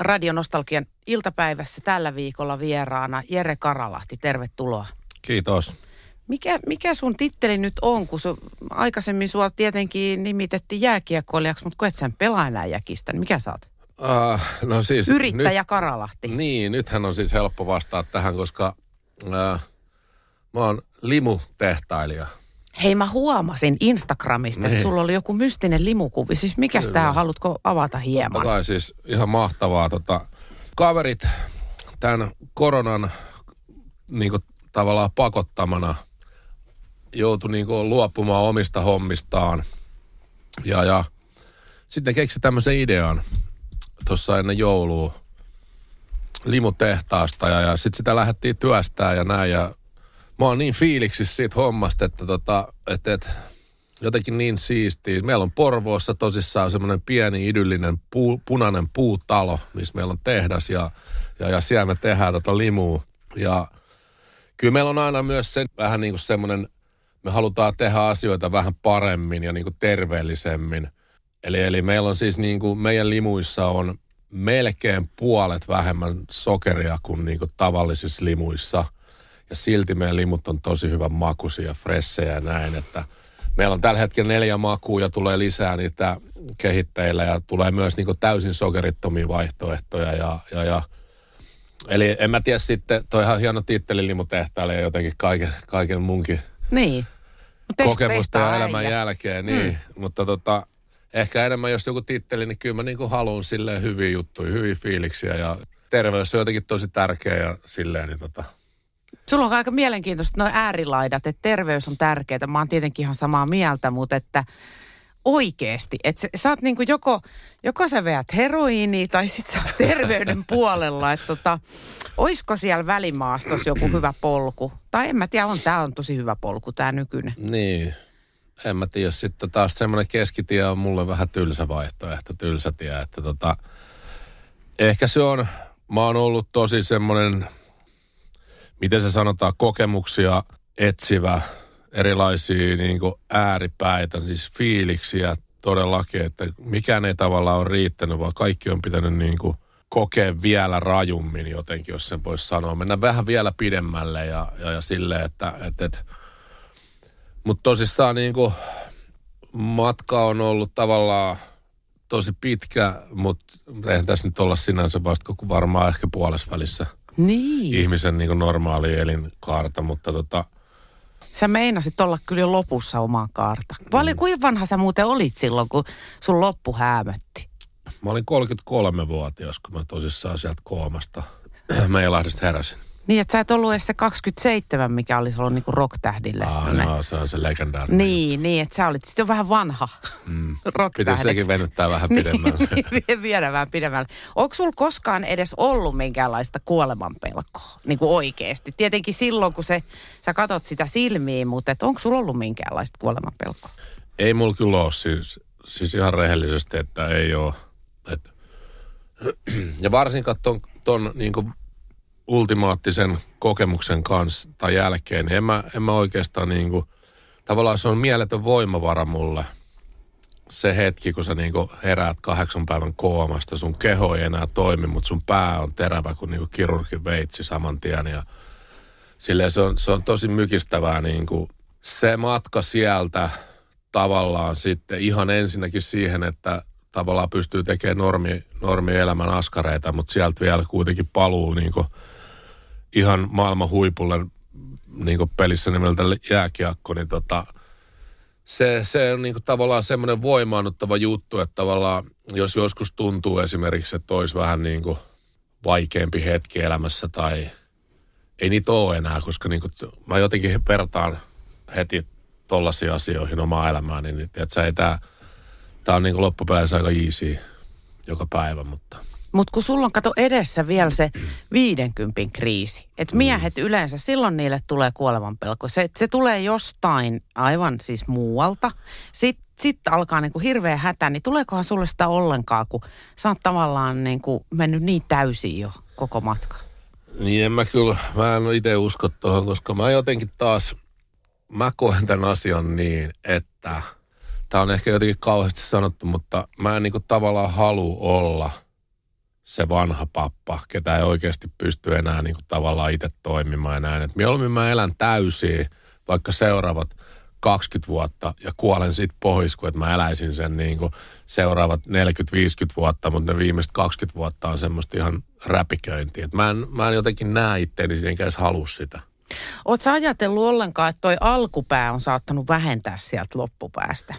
Radionostalgian iltapäivässä tällä viikolla vieraana Jere Karalahti. Tervetuloa. Kiitos. Mikä, mikä sun titteli nyt on, kun su, aikaisemmin sua tietenkin nimitettiin jääkiekkoilijaksi, mutta kun et sen pelaa enää jäkistä, niin mikä sä oot? Uh, no siis, Yrittäjä nyt, Karalahti. Niin, nythän on siis helppo vastaa tähän, koska uh, mä oon limutehtailija. Hei, mä huomasin Instagramista, niin. että sulla oli joku mystinen limukuvi. Siis mikä tämä haluatko avata hieman? Totta kai siis ihan mahtavaa. Tota, kaverit tämän koronan niin kuin, tavallaan pakottamana joutui niin kuin, luopumaan omista hommistaan. Ja, ja sitten keksi tämmöisen idean tuossa ennen joulua limutehtaasta ja, ja sitten sitä lähdettiin työstää ja näin ja mä oon niin fiiliksissä siitä hommasta, että, tota, että, että jotenkin niin siistiä. Meillä on Porvoossa tosissaan semmoinen pieni idyllinen puu, punainen puutalo, missä meillä on tehdas ja, ja, ja siellä me tehdään tota limua. Ja kyllä meillä on aina myös se vähän niin kuin semmoinen, me halutaan tehdä asioita vähän paremmin ja niin kuin terveellisemmin. Eli, eli meillä on siis niin kuin, meidän limuissa on melkein puolet vähemmän sokeria kuin, niin kuin tavallisissa limuissa – ja silti meidän limut on tosi hyvän makuisia, fressejä ja näin, että meillä on tällä hetkellä neljä makua ja tulee lisää niitä kehittäjillä ja tulee myös niin täysin sokerittomia vaihtoehtoja ja, ja, ja Eli en mä tiedä sitten, toi ihan hieno titteli limutehtaalle ja jotenkin kaiken, kaiken munkin niin. kokemusta ja elämän äijä. jälkeen. Niin. Mm. Mutta tota, ehkä enemmän jos joku titteli, niin kyllä mä niin haluan silleen hyviä juttuja, hyviä fiiliksiä ja terveys on jotenkin tosi tärkeä ja silleen, niin tota, Sulla on aika mielenkiintoista noin äärilaidat, että terveys on tärkeää. Mä oon tietenkin ihan samaa mieltä, mutta että oikeesti, että sä, sä oot niinku joko, joko sä veät heroiini tai sit sä oot terveyden puolella, että tota, oisko siellä välimaastossa joku hyvä polku? Tai en mä tiedä, on tää on tosi hyvä polku, tää nykyinen. Niin, en mä tiedä. Sitten taas semmoinen keskitie on mulle vähän tylsä vaihtoehto, tylsä tie, että tota, ehkä se on, mä oon ollut tosi semmoinen miten se sanotaan, kokemuksia etsivä, erilaisia niin kuin ääripäitä, siis fiiliksiä todellakin, että mikään ei tavallaan ole riittänyt, vaan kaikki on pitänyt niin kuin kokea vielä rajummin jotenkin, jos sen voisi sanoa. Mennä vähän vielä pidemmälle ja, ja, ja silleen, että, että, että mutta tosissaan niin kuin matka on ollut tavallaan tosi pitkä, mutta eihän tässä nyt olla sinänsä vasta varmaan ehkä puolessa välissä – niin. ihmisen niin normaali elinkaarta, mutta tota... Sä meinasit olla kyllä jo lopussa omaa kaarta. Paljon, mm. kuinka vanha sä muuten olit silloin, kun sun loppu häämötti? Mä olin 33-vuotias, kun mä tosissaan sieltä koomasta Meilahdesta heräsin. Niin, että sä et ollut edes se 27, mikä olisi ollut niinku rocktähdille. Ah, no, se on se legendaarinen. Niin, niin, että sä olit sitten vähän vanha mm. Pitäisi sekin venyttää vähän niin, pidemmälle. niin, viedä vähän pidemmälle. Onko sulla koskaan edes ollut minkäänlaista kuolemanpelkoa? Niin kuin oikeasti. Tietenkin silloin, kun se, sä katot sitä silmiin, mutta onko sulla ollut minkäänlaista kuolemanpelkoa? Ei mulla kyllä ole. Siis, siis ihan rehellisesti, että ei ole. Et, ja varsinkaan ton, ton niin kuin ultimaattisen kokemuksen kanssa tai jälkeen, niin en mä, en mä oikeastaan niin kuin, tavallaan se on mieletön voimavara mulle. Se hetki, kun sä niin kuin heräät kahdeksan päivän koomasta, sun keho ei enää toimi, mutta sun pää on terävä kuin, niin kuin kirurgin veitsi saman tien ja se on, se on tosi mykistävää niin kuin se matka sieltä tavallaan sitten ihan ensinnäkin siihen, että tavallaan pystyy tekemään normi, normielämän askareita, mutta sieltä vielä kuitenkin paluu niin kuin ihan maailman huipulle niin pelissä nimeltä jääkiekko, niin tota, se, se on niin tavallaan semmoinen voimaannuttava juttu, että tavallaan jos joskus tuntuu esimerkiksi, että olisi vähän niin kuin vaikeampi hetki elämässä tai ei niitä ole enää, koska niin kuin, mä jotenkin vertaan heti tollaisiin asioihin omaa elämääni, niin että ei tämä, tämä on niin loppupeleissä aika easy joka päivä, mutta Mutta kun sulla on kato edessä vielä se 50 kriisi, että miehet yleensä, silloin niille tulee kuolevan pelko. Se, se tulee jostain aivan siis muualta. Sitten sit alkaa niinku hirveä hätä, niin tuleekohan sulle sitä ollenkaan, kun sä oot tavallaan niinku mennyt niin täysin jo koko matka? Niin en mä kyllä, mä en itse usko tuohon, koska mä jotenkin taas, mä koen tämän asian niin, että tämä on ehkä jotenkin kauheasti sanottu, mutta mä en niinku tavallaan halua olla se vanha pappa, ketä ei oikeasti pysty enää niinku tavallaan itse toimimaan ja näin. Et mieluummin mä elän täysin, vaikka seuraavat 20 vuotta ja kuolen sitten pois, kun että mä eläisin sen niin kuin seuraavat 40-50 vuotta, mutta ne viimeiset 20 vuotta on semmoista ihan räpiköintiä. Et mä, en, mä en jotenkin näe itteeni enkä edes halua sitä. Oletko ajatellut ollenkaan, että toi alkupää on saattanut vähentää sieltä loppupäästä?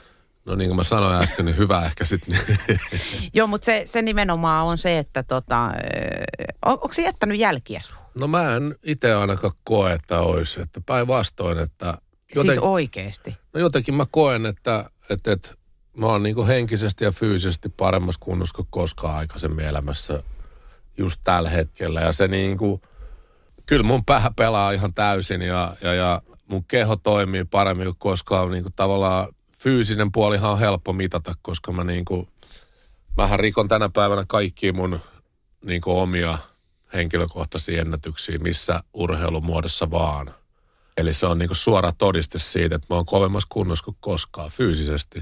No niin kuin mä sanoin äsken, niin hyvä ehkä sitten. Joo, mutta se, se nimenomaan on se, että tota, on, onko se jättänyt jälkiä No mä en itse ainakaan koe, että olisi. Että päinvastoin, että Joten, siis oikeasti? No jotenkin mä koen, että, että, että mä oon niin henkisesti ja fyysisesti paremmassa kunnossa kuin koskaan aikaisemmin elämässä just tällä hetkellä. Ja se niin kuin, kyllä mun päähän pelaa ihan täysin ja, ja, ja mun keho toimii paremmin kuin koskaan. Niin kuin tavallaan fyysinen puolihan on helppo mitata, koska mä niin kuin, mähän rikon tänä päivänä kaikki mun niin kuin omia henkilökohtaisia ennätyksiä missä urheilumuodossa vaan – Eli se on niinku suora todiste siitä, että mä oon kovemmassa kunnossa kuin koskaan fyysisesti.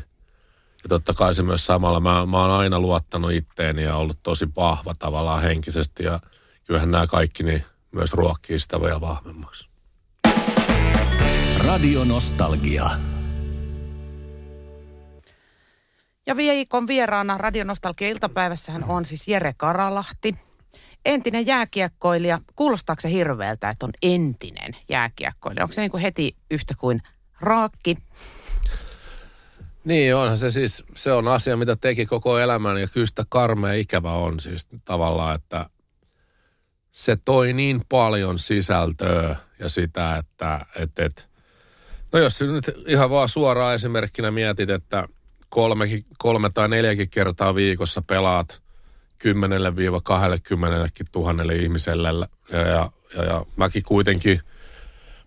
Ja totta kai se myös samalla, mä, mä oon aina luottanut itteeni ja ollut tosi vahva tavallaan henkisesti. Ja kyllähän nämä kaikki niin myös ruokkii sitä vielä vahvemmaksi. Radio Nostalgia. Ja viikon vieraana Radionostalgia iltapäivässähän on siis Jere Karalahti, entinen jääkiekkoilija, kuulostaako se hirveältä, että on entinen jääkiekkoilija? Onko se niin kuin heti yhtä kuin raakki? Niin onhan se siis, se on asia, mitä teki koko elämän ja kyllä sitä karmea ikävä on siis tavallaan, että se toi niin paljon sisältöä ja sitä, että että että no jos nyt ihan vaan suoraan esimerkkinä mietit, että kolme, kolme tai neljäkin kertaa viikossa pelaat 10-20 tuhannelle ihmiselle. Ja, ja, ja, ja mäkin kuitenkin,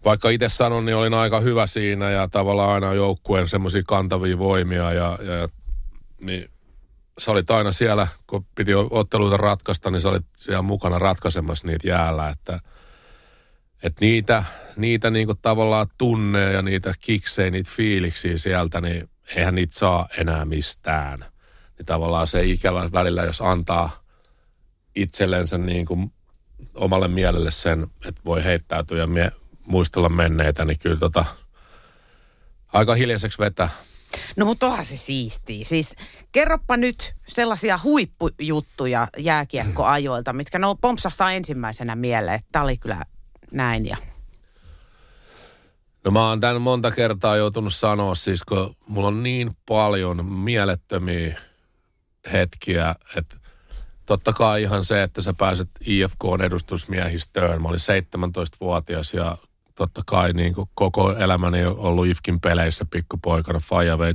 vaikka itse sanon, niin olin aika hyvä siinä ja tavallaan aina joukkueen semmoisia kantavia voimia ja, ja, niin sä olit aina siellä, kun piti otteluita ratkaista, niin sä olit siellä mukana ratkaisemassa niitä jäällä, että, että niitä, niitä niin kuin tavallaan tunne ja niitä kiksejä, niitä fiiliksiä sieltä, niin eihän niitä saa enää mistään – niin tavallaan se ikävä välillä, jos antaa itsellensä niin kuin omalle mielelle sen, että voi heittäytyä ja mie- muistella menneitä, niin kyllä tota, aika hiljaiseksi vetää. No mutta onhan se siistiä. Siis kerropa nyt sellaisia huippujuttuja jääkiekkoajoilta, mitkä no pompsahtaa ensimmäisenä mieleen, että tämä oli kyllä näin ja... No mä oon tämän monta kertaa joutunut sanoa siis, kun mulla on niin paljon mielettömiä hetkiä, että totta kai ihan se, että sä pääset IFKn edustusmiehistöön. Mä olin 17-vuotias ja totta kai niin kuin koko elämäni on ollut IFKin peleissä pikkupoikana, Faja vei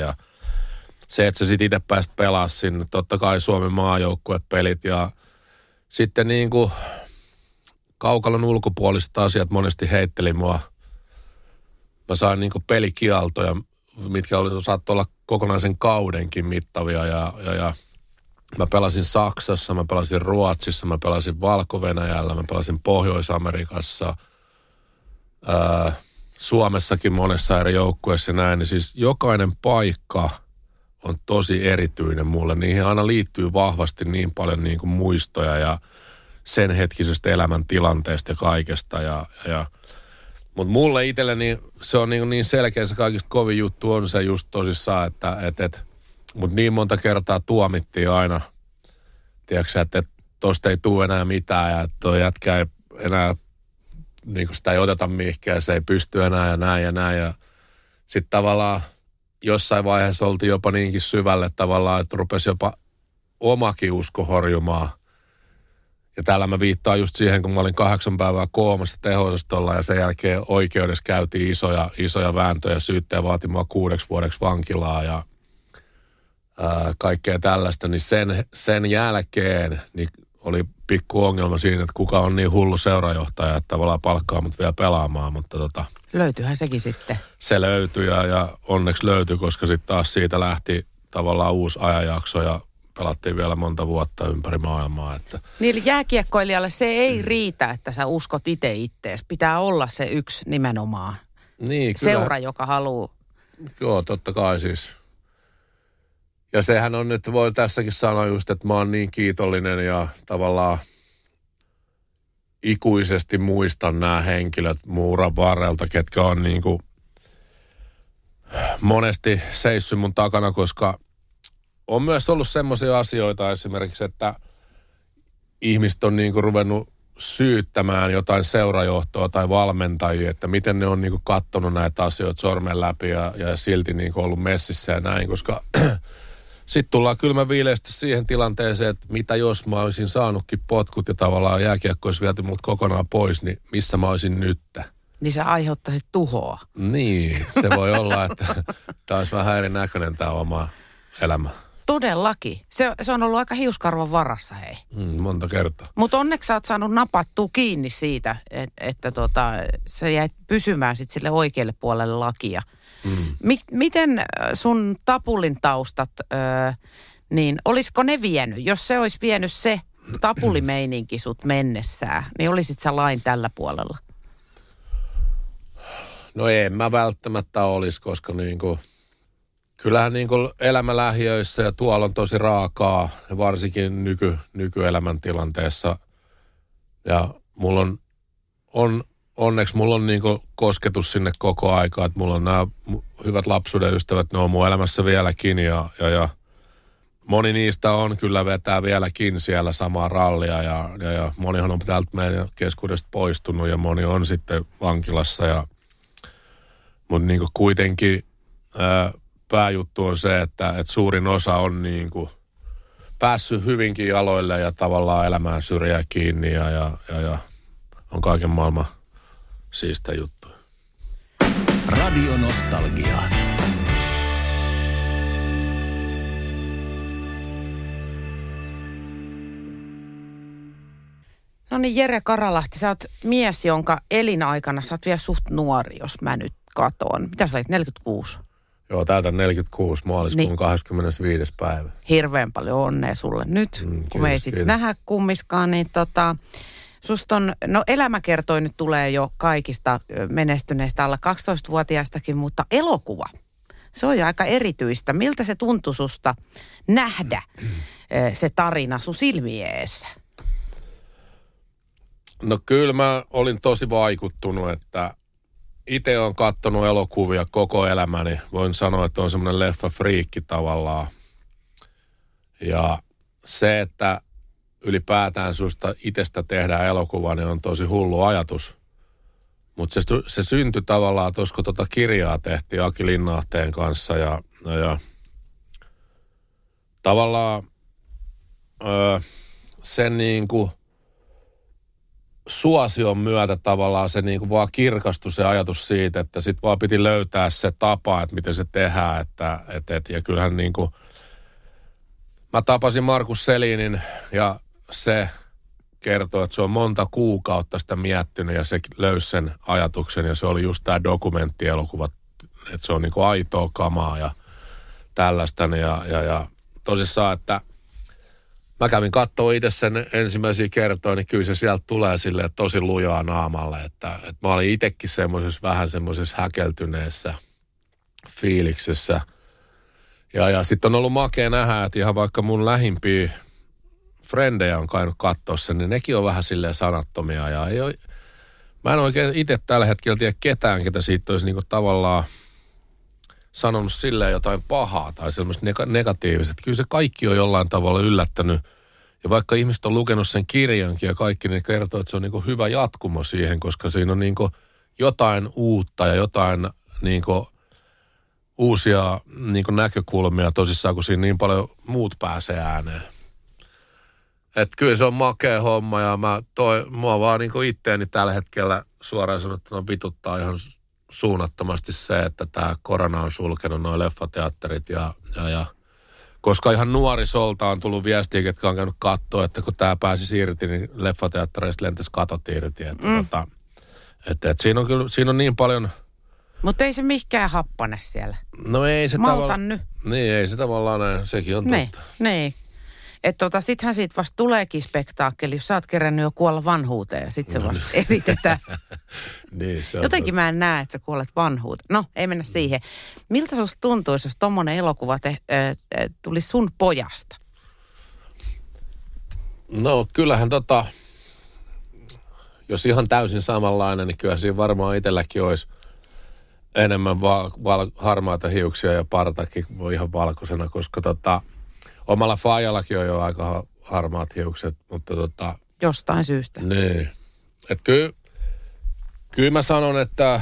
ja se, että sä sit itse pääst pelaa sinne, totta kai Suomen maajoukkuepelit ja sitten niin kuin kaukalon ulkopuoliset asiat monesti heitteli mua. Mä sain niin kuin pelikialtoja, mitkä oli, saattoi olla kokonaisen kaudenkin mittavia ja, ja, ja mä pelasin Saksassa, mä pelasin Ruotsissa, mä pelasin Valko-Venäjällä, mä pelasin Pohjois-Amerikassa, ää, Suomessakin monessa eri joukkueessa näin, niin siis jokainen paikka on tosi erityinen mulle. Niihin aina liittyy vahvasti niin paljon niin kuin muistoja ja sen hetkisestä elämäntilanteesta ja kaikesta. Ja, ja, mutta mulle itselleni se on niin, niin selkeä, se kaikista kovin juttu on se just tosissaan, että et, et, mutta niin monta kertaa tuomittiin aina, tiedätkö että et, tosta ei tule enää mitään ja että jätkä ei enää, niin sitä ei oteta mihinkään, se ei pysty enää ja näin ja näin ja sitten tavallaan jossain vaiheessa oltiin jopa niinkin syvälle tavallaan, että rupesi jopa omakin usko horjumaan – ja täällä mä viittaan just siihen, kun mä olin kahdeksan päivää koomassa teho ja sen jälkeen oikeudessa käytiin isoja, isoja vääntöjä. Syyttäjä vaati mua kuudeksi vuodeksi vankilaa ja ää, kaikkea tällaista, niin sen, sen jälkeen niin oli pikku ongelma siinä, että kuka on niin hullu seurajohtaja, että tavallaan palkkaa mut vielä pelaamaan, mutta tota, Löytyyhän sekin sitten. se löytyi ja, ja onneksi löytyi, koska sitten taas siitä lähti tavallaan uusi ajanjakso ja pelattiin vielä monta vuotta ympäri maailmaa. Että Niille jääkiekkoilijalle se ei riitä, että sä uskot itse ittees. Pitää olla se yksi nimenomaan niin, kyllä, seura, joka haluaa. Joo, totta kai siis. Ja sehän on nyt, voi tässäkin sanoa just, että mä oon niin kiitollinen ja tavallaan ikuisesti muistan nämä henkilöt muuran varrelta, ketkä on niin kuin monesti seissy mun takana, koska on myös ollut semmoisia asioita esimerkiksi, että ihmiset on niin kuin ruvennut syyttämään jotain seurajohtoa tai valmentajia, että miten ne on niin kuin kattonut näitä asioita sormen läpi ja, ja silti niin kuin ollut messissä ja näin, koska sitten tullaan kylmä viileästi siihen tilanteeseen, että mitä jos mä olisin saanutkin potkut ja tavallaan jääkiekko olisi viety mut kokonaan pois, niin missä mä olisin nyt? Niin sä aiheuttaisit tuhoa. Niin, se voi olla, että tämä olisi vähän erinäköinen tämä oma elämä. Todellakin. Se, se on ollut aika hiuskarvan varassa, hei. Mm, monta kertaa. Mutta onneksi sä oot saanut napattua kiinni siitä, et, että tota, sä jäit pysymään sit sille oikealle puolelle lakia. Mm. Mi- miten sun tapulin taustat, ö, niin olisiko ne vienyt? Jos se olisi vienyt se tapulimeininki sut mennessään, niin olisit sä lain tällä puolella? No en mä välttämättä olisi, koska niin kuin, kyllähän niin kuin elämä lähiöissä ja tuolla on tosi raakaa, varsinkin nyky, nykyelämän tilanteessa. Ja mulla on, on onneksi mulla on niin kuin kosketus sinne koko aika, että mulla on nämä hyvät lapsuuden ystävät, ne on mun elämässä vieläkin ja, ja, ja moni niistä on kyllä vetää vieläkin siellä samaa rallia ja, ja, ja monihan on täältä meidän keskuudesta poistunut ja moni on sitten vankilassa ja mutta niin kuitenkin ää, pääjuttu on se, että, että suurin osa on niin kuin päässyt hyvinkin jaloille ja tavallaan elämään syrjää kiinni ja, ja, ja, ja on kaiken maailman siistä juttu. Radio Nostalgia. No niin, Jere Karalahti, sä oot mies, jonka elinaikana sä oot vielä suht nuori, jos mä nyt katon. Mitä sä olit, 46? Joo, täältä 46 maaliskuun niin. 25. päivä. Hirveän paljon onnea sulle nyt, mm, kiitos, kun me ei sitten nähdä kummiskaan, niin tota, Susta on, no elämäkertoi nyt tulee jo kaikista menestyneistä alla 12-vuotiaistakin, mutta elokuva, se on jo aika erityistä. Miltä se tuntui susta nähdä se tarina sun silmieessä? No kyllä mä olin tosi vaikuttunut, että itse on kattonut elokuvia koko elämäni. Voin sanoa, että on semmoinen leffa friikki tavallaan. Ja se, että ylipäätään susta itsestä tehdään elokuva, niin on tosi hullu ajatus. Mutta se, se syntyi tavallaan, että olisiko tota kirjaa tehtiin Aki Linnahteen kanssa ja, ja tavallaan öö, sen niin kuin suosion myötä tavallaan se niin kuin vaan kirkastui se ajatus siitä, että sit vaan piti löytää se tapa, että miten se tehdään. Että, et, et, ja kyllähän niin kuin, mä tapasin Markus Selinin ja se kertoo, että se on monta kuukautta sitä miettinyt ja se löysi sen ajatuksen ja se oli just tämä dokumenttielokuva, että se on niinku aitoa kamaa ja tällaista ja, ja, ja tosissaan, että mä kävin katsoa itse sen ensimmäisiä kertoja, niin kyllä se sieltä tulee sille tosi lujaa naamalle, että, että mä olin itsekin semmoisessa vähän semmoisessa häkeltyneessä fiiliksessä. Ja, ja sitten on ollut makea nähdä, että ihan vaikka mun lähimpiä frendejä on kainut katsoa sen, niin nekin on vähän silleen sanattomia ja ei ole, mä en oikein itse tällä hetkellä tiedä ketään, ketä siitä olisi niinku tavallaan sanonut silleen jotain pahaa tai semmoista neg- negatiivista. Kyllä se kaikki on jollain tavalla yllättänyt. Ja vaikka ihmiset on lukenut sen kirjankin ja kaikki, niin kertoo, että se on niinku hyvä jatkumo siihen, koska siinä on niinku jotain uutta ja jotain niinku uusia niinku näkökulmia tosissaan, kun siinä niin paljon muut pääsee ääneen. Et kyllä se on makea homma ja mä toi, mua vaan niin itteeni tällä hetkellä suoraan sanottuna vituttaa ihan suunnattomasti se, että tämä korona on sulkenut noin leffateatterit ja, ja, ja koska ihan nuorisolta on tullut viestiä, ketkä on käynyt katsoa, että kun tämä pääsi irti, niin leffateattereista lentäisi katot irti. Että mm. tota, että, että siinä, on kyllä, siinä on niin paljon... Mutta ei se mikään happane siellä. No ei se tavallaan... nyt. Niin, ei se tavallaan. Sekin on Niin, totta. niin. Että tota, sittenhän siitä vasta tuleekin spektaakkeli, jos sä oot kerännyt jo kuolla vanhuuteen ja sit se vasta esitetään. Niin, se on Jotenkin mä en näe, että sä kuolet vanhuuteen. No, ei mennä siihen. Miltä susta tuntuisi, jos tommonen elokuva te, äh, äh, tuli sun pojasta? No kyllähän tota, jos ihan täysin samanlainen, niin kyllä siinä varmaan itselläkin olisi enemmän val, val, harmaita hiuksia ja partakin ihan valkoisena, koska tota, omalla Fajallakin on jo aika ha- harmaat hiukset, mutta tota, Jostain syystä. niin. Et kyllä, kyllä mä sanon, että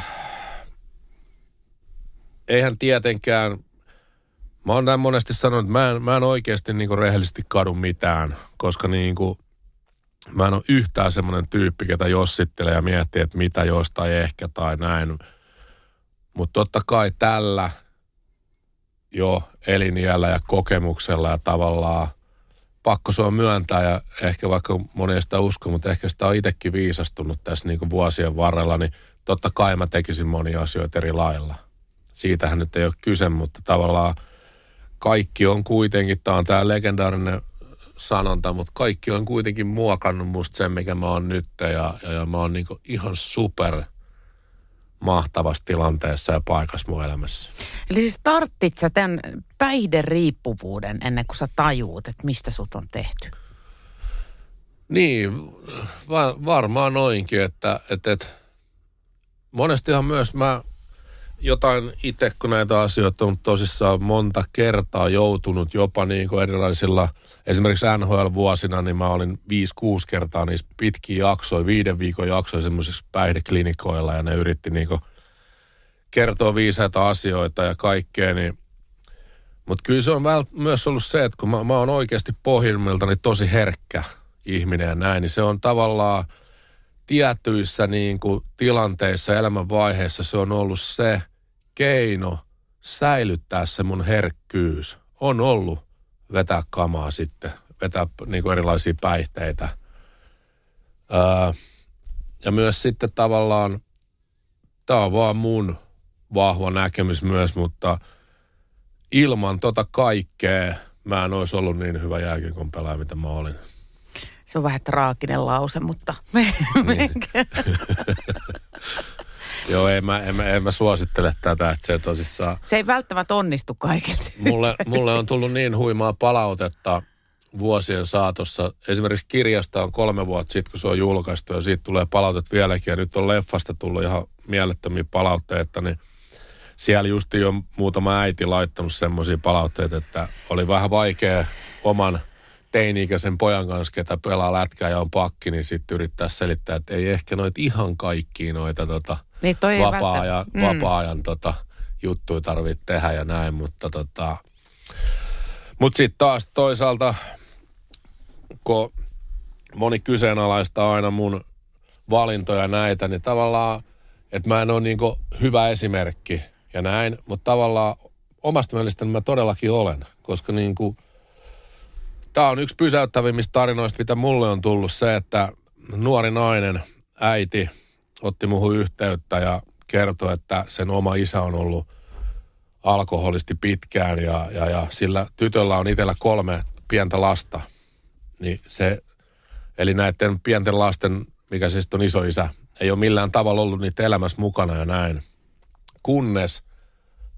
eihän tietenkään, mä oon näin monesti sanonut, että mä en, mä en oikeasti niinku rehellisesti kadu mitään, koska niinku, mä en ole yhtään semmoinen tyyppi, ketä jossittelee ja miettii, että mitä jostain ehkä tai näin. Mutta totta kai tällä jo eliniällä ja kokemuksella ja tavallaan pakko se on myöntää ja ehkä vaikka moni sitä usko, mutta ehkä sitä on itsekin viisastunut tässä niin vuosien varrella, niin totta kai mä tekisin monia asioita eri lailla. Siitähän nyt ei ole kyse, mutta tavallaan kaikki on kuitenkin, tämä on tämä legendaarinen sanonta, mutta kaikki on kuitenkin muokannut musta sen, mikä mä oon nyt ja, ja, ja mä oon niin ihan super mahtavassa tilanteessa ja paikassa mun elämässä. Eli siis tarttit sä tämän päihderiippuvuuden ennen kuin sä tajuut, että mistä sut on tehty? Niin, va- varmaan noinkin, että, että, että monestihan myös mä jotain itse, kun näitä asioita on tosissaan monta kertaa joutunut jopa niin kuin erilaisilla, esimerkiksi NHL-vuosina, niin mä olin 5-6 kertaa niissä pitkiä jaksoja, viiden viikon jaksoja semmoisissa päihdeklinikoilla ja ne yritti niin kuin kertoa viisaita asioita ja kaikkea, niin mutta kyllä se on vält- myös ollut se, että kun mä, mä oon oikeasti pohjimmiltani tosi herkkä ihminen ja näin, niin se on tavallaan tietyissä niin kuin tilanteissa, elämänvaiheissa se on ollut se keino säilyttää se mun herkkyys. On ollut vetää kamaa sitten, vetää niin kuin erilaisia päihteitä. Öö, ja myös sitten tavallaan, tämä on vaan mun vahva näkemys myös, mutta ilman tota kaikkea mä en olisi ollut niin hyvä jääkiekon pelaaja, mitä mä olin. Se on vähän traaginen lause, mutta me, me, Joo, en mä, en, mä, en mä suosittele tätä, että se tosissaan... se ei välttämättä onnistu kaikilta. Mulle, mulle on tullut niin huimaa palautetta vuosien saatossa. Esimerkiksi kirjasta on kolme vuotta sitten, kun se on julkaistu ja siitä tulee palautet vieläkin. Ja nyt on leffasta tullut ihan mielettömiä palautteita, niin siellä just jo muutama äiti laittanut semmoisia palautteita, että oli vähän vaikea oman teini-ikäisen pojan kanssa, ketä pelaa lätkää ja on pakki, niin sitten yrittää selittää, että ei ehkä noita ihan kaikkia noita tota, Niin toi vapaa-ajan, mm. vapaa-ajan tota, juttuja tarvitse tehdä ja näin, mutta tota, mut sitten taas toisaalta, kun moni kyseenalaistaa aina mun valintoja näitä, niin tavallaan, että mä en ole niinku hyvä esimerkki ja näin, mutta tavallaan omasta mielestäni mä todellakin olen, koska niinku, tämä on yksi pysäyttävimmistä tarinoista, mitä mulle on tullut se, että nuori nainen, äiti, otti muuhun yhteyttä ja kertoi, että sen oma isä on ollut alkoholisti pitkään ja, ja, ja sillä tytöllä on itsellä kolme pientä lasta. Niin se, eli näiden pienten lasten, mikä siis on iso isä, ei ole millään tavalla ollut niitä elämässä mukana ja näin. Kunnes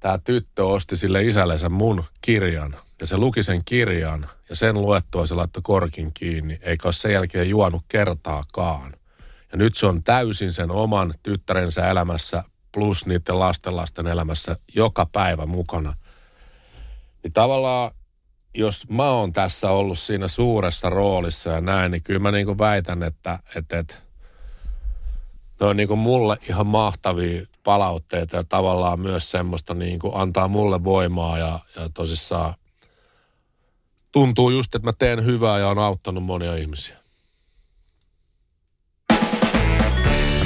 tämä tyttö osti sille isällensä mun kirjan. Ja se luki sen kirjan ja sen luettua se laittoi korkin kiinni, eikä ole sen jälkeen juonut kertaakaan. Nyt se on täysin sen oman tyttärensä elämässä plus niiden lastenlasten elämässä joka päivä mukana. Niin tavallaan, jos mä oon tässä ollut siinä suuressa roolissa ja näin, niin kyllä mä niinku väitän, että, että, että ne on niinku mulle ihan mahtavia palautteita ja tavallaan myös semmoista niinku antaa mulle voimaa ja, ja tosissaan tuntuu just, että mä teen hyvää ja on auttanut monia ihmisiä.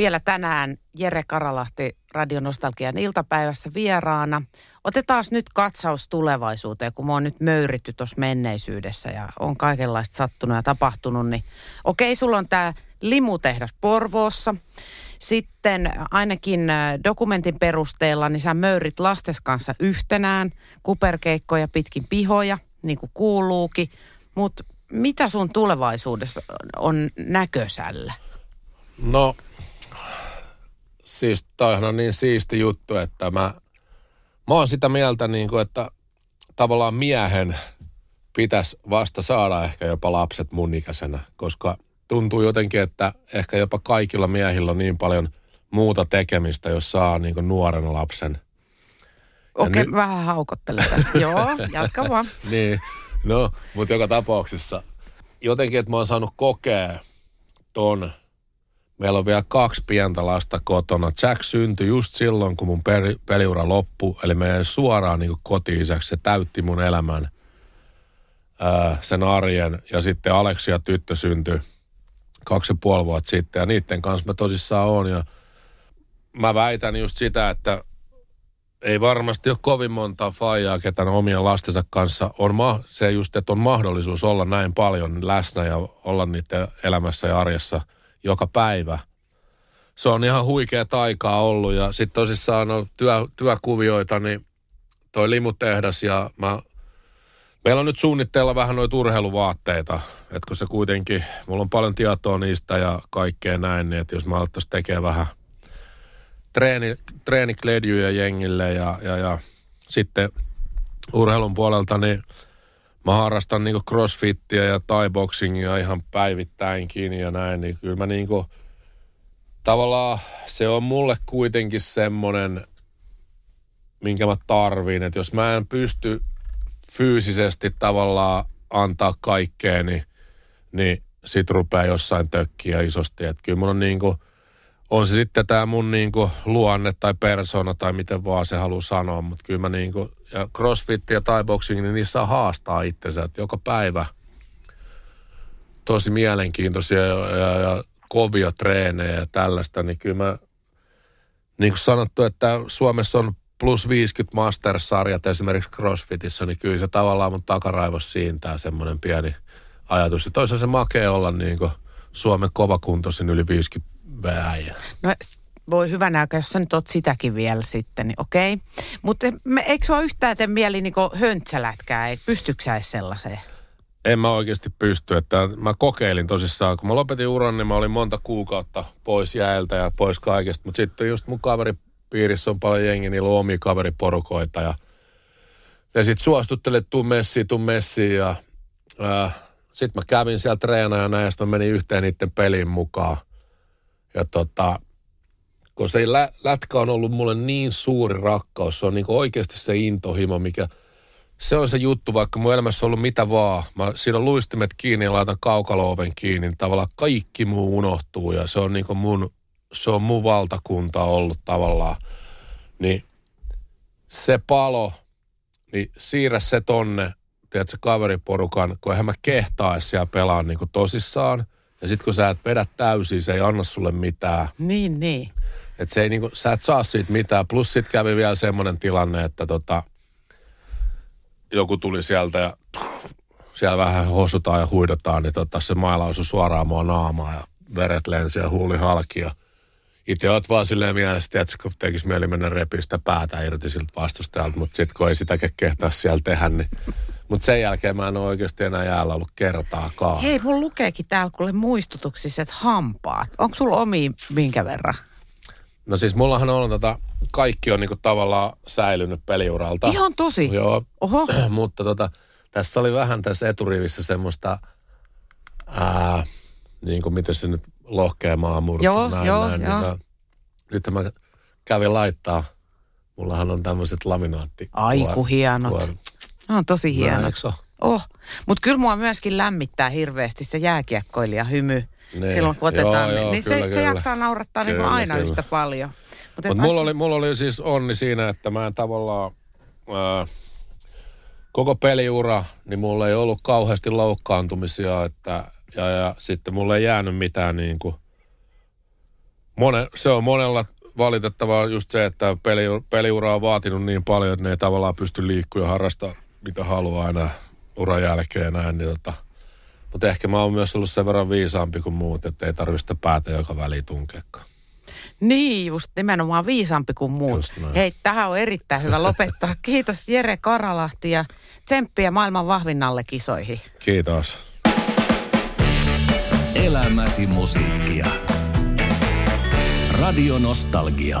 Vielä tänään Jere Karalahti Radionostalgian iltapäivässä vieraana. Otetaan nyt katsaus tulevaisuuteen, kun mä oon nyt möyritty tuossa menneisyydessä ja on kaikenlaista sattunut ja tapahtunut. Niin okei, sulla on tämä limutehdas Porvoossa. Sitten ainakin äh, dokumentin perusteella, niin sä möyrit lastes kanssa yhtenään, kuperkeikkoja pitkin pihoja, niin kuin kuuluukin. Mutta mitä sun tulevaisuudessa on näkösällä? No, siis toihan on niin siisti juttu, että mä, mä oon sitä mieltä, niin kuin, että tavallaan miehen pitäisi vasta saada ehkä jopa lapset mun ikäisenä, koska tuntuu jotenkin, että ehkä jopa kaikilla miehillä on niin paljon muuta tekemistä, jos saa niin kuin nuoren lapsen. Okei, nyt- vähän haukottelen tästä. Joo, jatka vaan. niin, no, mutta joka tapauksessa jotenkin, että mä oon saanut kokea ton. Meillä on vielä kaksi pientä lasta kotona. Jack syntyi just silloin, kun mun peli, peliura loppui. Eli me jäin suoraan niin koti-isäksi. Se täytti mun elämän, ää, sen arjen. Ja sitten Aleksia tyttö syntyi kaksi ja puoli vuotta sitten. Ja niiden kanssa mä tosissaan oon. Ja mä väitän just sitä, että ei varmasti ole kovin monta faijaa, ketä omien lastensa kanssa on ma- se just, että on mahdollisuus olla näin paljon läsnä ja olla niiden elämässä ja arjessa joka päivä. Se on ihan huikea taikaa ollut ja sitten tosissaan on työ, työkuvioita, niin toi limutehdas ja mä, meillä on nyt suunnitteilla vähän noita urheiluvaatteita, että kun se kuitenkin, mulla on paljon tietoa niistä ja kaikkea näin, niin että jos mä alettaisiin tekemään vähän treeni, treenikledjuja jengille ja, ja, ja sitten urheilun puolelta niin mä harrastan niinku crossfittiä ja thai-boxingia ihan päivittäinkin ja näin, niin kyllä mä niinku tavallaan se on mulle kuitenkin semmonen, minkä mä tarviin, että jos mä en pysty fyysisesti tavallaan antaa kaikkea, niin, niin sit rupeaa jossain tökkiä isosti, että kyllä mun on niinku, on se sitten tämä mun niinku luonne tai persona tai miten vaan se haluaa sanoa, mutta kyllä mä niinku, ja crossfit ja thai boxing, niin niissä haastaa itsensä, että joka päivä tosi mielenkiintoisia ja, ja, ja kovia treenejä ja tällaista, niin kyllä mä, niin kuin sanottu, että Suomessa on plus 50 Masters-sarjat esimerkiksi CrossFitissä, niin kyllä se tavallaan mun takaraivossa siintää semmoinen pieni ajatus. Ja toisaalta se makee olla niin kuin Suomen kovakuntoisin yli 50 vääjä. No voi hyvänä aika, jos sä nyt oot sitäkin vielä sitten, niin okei. Mutta eikö sua yhtään tee mieli niin höntsälätkää? Ei- Pystytkö sä edes sellaiseen? En mä oikeasti pysty, että mä kokeilin tosissaan. Kun mä lopetin uran, niin mä olin monta kuukautta pois jäältä ja pois kaikesta. Mutta sitten just mun kaveripiirissä on paljon jengi, niillä on omia kaveriporukoita ja ne sitten suostuttelee, tuu messiin, tuu messiin ja äh, sitten mä kävin siellä treenaajana ja sitten mä menin yhteen niiden peliin mukaan. Ja tota, kun se lä- lätkä on ollut mulle niin suuri rakkaus, se on niinku oikeasti se intohimo, mikä, se on se juttu, vaikka mun elämässä on ollut mitä vaan. Mä siinä on luistimet kiinni ja laitan kaukalooven kiinni, niin tavallaan kaikki muu unohtuu ja se on niinku mun, se on mun valtakunta ollut tavallaan. Niin se palo, niin siirrä se tonne, tiedätkö, kaveriporukan, kun eihän mä kehtaa siellä pelaa niinku tosissaan. Ja sit kun sä et vedä täysin, se ei anna sulle mitään. Niin, niin. Että se ei niinku, sä et saa siitä mitään. Plus sit kävi vielä semmoinen tilanne, että tota, joku tuli sieltä ja siellä vähän hosutaan ja huidotaan, niin tota, se maila osui suoraan mua naamaa ja veret lensi ja huuli halki ja itse oot vaan silleen mielessä, että kun tekisi mieli mennä repiä sitä päätä irti siltä vastustajalta, mutta sitten kun ei sitäkään kehtaa siellä tehdä, niin mutta sen jälkeen mä en ole oikeasti enää jäällä ollut kertaakaan. Hei, mun lukeekin täällä kuule muistutuksissa, että hampaat. Onko sulla omi minkä verran? No siis mullahan on tota, kaikki on niinku tavallaan säilynyt peliuralta. Ihan tosi? Joo. Oho. Mutta tota, tässä oli vähän tässä eturivissä semmoista ää, niin kuin miten se nyt lohkea maamurto, Joo, näin, joo, näin. joo. Niin, nyt mä kävin laittaa, mullahan on tämmöiset laminaatti. Ai, kun hienot. kuor- Ne on tosi Näin, hienot. se ole? Oh, mutta kyllä mua myöskin lämmittää hirveästi se jääkiekkoilija hymy. Niin. Silloin kun otetaan, Joo, niin, joo, niin se, kyllä, se kyllä. jaksaa naurattaa niin kuin Kyllä, aina kyllä. yhtä paljon. Mutta Mutta mulla oli, mulla oli siis onni siinä, että mä en tavallaan... Ää, koko peliura, niin mulla ei ollut kauheasti loukkaantumisia, että, ja, ja sitten mulla ei jäänyt mitään niin kuin, mone, se on monella valitettavaa just se, että peli, peliura on vaatinut niin paljon, että ne ei tavallaan pysty liikkumaan ja harrastaa mitä haluaa enää uran jälkeen näin, niin tota, mutta ehkä mä oon myös ollut sen verran viisaampi kuin muut, että ei tarvitse sitä päätä joka väliin tunkeakaan. Niin, just nimenomaan viisampi kuin muut. Hei, tähän on erittäin hyvä lopettaa. Kiitos Jere Karalahti ja tsemppiä maailman vahvinnalle kisoihin. Kiitos. Elämäsi musiikkia. Radio Nostalgia.